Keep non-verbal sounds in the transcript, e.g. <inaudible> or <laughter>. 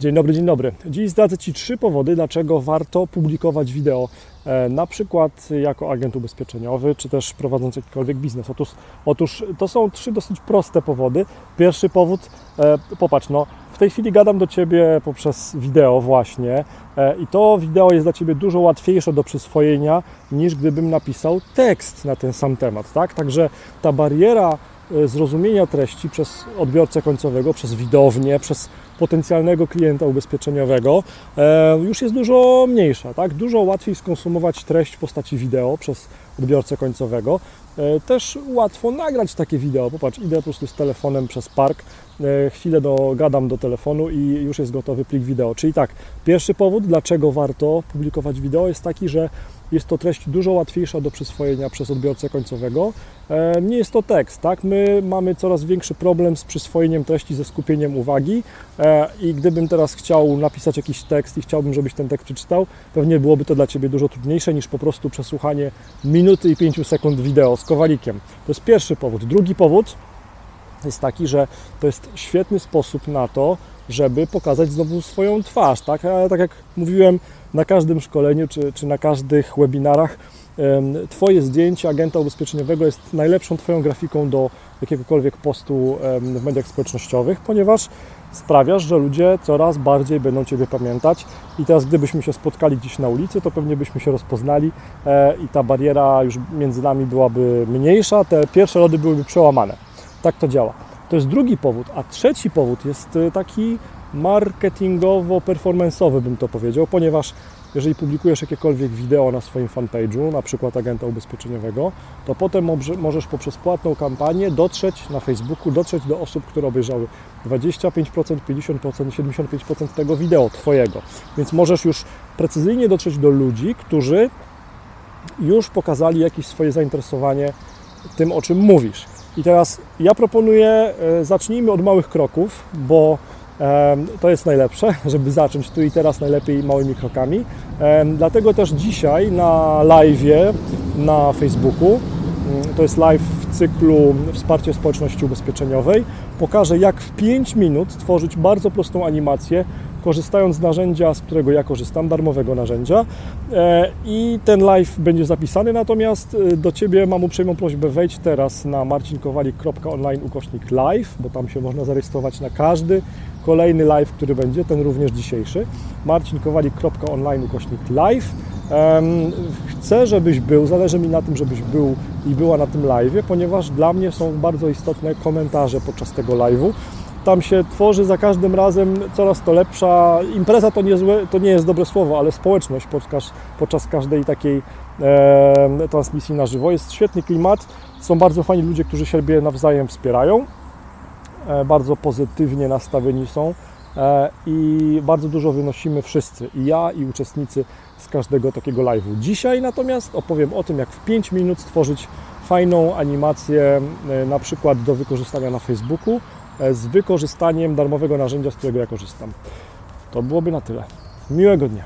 Dzień dobry, dzień dobry. Dziś zdradzę Ci trzy powody, dlaczego warto publikować wideo, e, na przykład jako agent ubezpieczeniowy, czy też prowadząc jakikolwiek biznes. Otóż, otóż to są trzy dosyć proste powody. Pierwszy powód, e, popatrz, no w tej chwili gadam do Ciebie poprzez wideo właśnie e, i to wideo jest dla Ciebie dużo łatwiejsze do przyswojenia niż gdybym napisał tekst na ten sam temat, tak? Także ta bariera zrozumienia treści przez odbiorcę końcowego, przez widownię, przez potencjalnego klienta ubezpieczeniowego e, już jest dużo mniejsza, tak? Dużo łatwiej skonsumować treść w postaci wideo przez odbiorcę końcowego. E, też łatwo nagrać takie wideo. Popatrz, idę po prostu z telefonem przez park, e, chwilę do, gadam do telefonu i już jest gotowy plik wideo. Czyli tak, pierwszy powód, dlaczego warto publikować wideo jest taki, że jest to treść dużo łatwiejsza do przyswojenia przez odbiorcę końcowego. E, nie jest to tekst, tak? My mamy coraz większy problem z przyswojeniem treści, ze skupieniem uwagi i gdybym teraz chciał napisać jakiś tekst i chciałbym, żebyś ten tekst przeczytał, pewnie byłoby to dla Ciebie dużo trudniejsze niż po prostu przesłuchanie minuty i pięciu sekund wideo kowalikiem. To jest pierwszy powód. Drugi powód jest taki, że to jest świetny sposób na to, żeby pokazać znowu swoją twarz. Tak, tak jak mówiłem na każdym szkoleniu czy, czy na każdych webinarach, Twoje zdjęcie agenta ubezpieczeniowego jest najlepszą Twoją grafiką do jakiegokolwiek postu w mediach społecznościowych, ponieważ sprawiasz, że ludzie coraz bardziej będą Ciebie pamiętać. I teraz, gdybyśmy się spotkali gdzieś na ulicy, to pewnie byśmy się rozpoznali e, i ta bariera już między nami byłaby mniejsza, te pierwsze lody byłyby przełamane. Tak to działa. To jest drugi powód, a trzeci powód jest e, taki marketingowo-performanceowy, bym to powiedział, ponieważ jeżeli publikujesz jakiekolwiek wideo na swoim fanpage'u, na przykład agenta ubezpieczeniowego, to potem możesz poprzez płatną kampanię dotrzeć na Facebooku, dotrzeć do osób, które obejrzały 25%, 50%, 75% tego wideo Twojego. Więc możesz już precyzyjnie dotrzeć do ludzi, którzy już pokazali jakieś swoje zainteresowanie tym, o czym mówisz. I teraz ja proponuję, e, zacznijmy od małych kroków, bo to jest najlepsze, <laughs> żeby zacząć tu i teraz najlepiej małymi krokami. Dlatego też dzisiaj na live na Facebooku, mm, to jest live w cyklu Wsparcie Społeczności Ubezpieczeniowej, pokażę jak w 5 minut tworzyć bardzo prostą animację, korzystając z narzędzia, z którego ja korzystam, darmowego narzędzia. E, I ten live będzie zapisany, natomiast e, do Ciebie mam uprzejmą prośbę, wejdź teraz na marcinkowalik.online ukośnik live, bo tam się można zarejestrować na każdy kolejny live, który będzie, ten również dzisiejszy. marcinkowalik.online ukośnik live. Chcę, żebyś był, zależy mi na tym, żebyś był i była na tym live, ponieważ dla mnie są bardzo istotne komentarze podczas tego live'u tam się tworzy za każdym razem coraz to lepsza. Impreza to nie, złe, to nie jest dobre słowo, ale społeczność podczas, podczas każdej takiej e, transmisji na żywo. Jest świetny klimat, są bardzo fajni ludzie, którzy siebie nawzajem wspierają, e, bardzo pozytywnie nastawieni są e, i bardzo dużo wynosimy wszyscy, i ja, i uczestnicy z każdego takiego live'u. Dzisiaj natomiast opowiem o tym, jak w 5 minut stworzyć fajną animację, e, na przykład do wykorzystania na Facebooku, z wykorzystaniem darmowego narzędzia, z którego ja korzystam. To byłoby na tyle. Miłego dnia.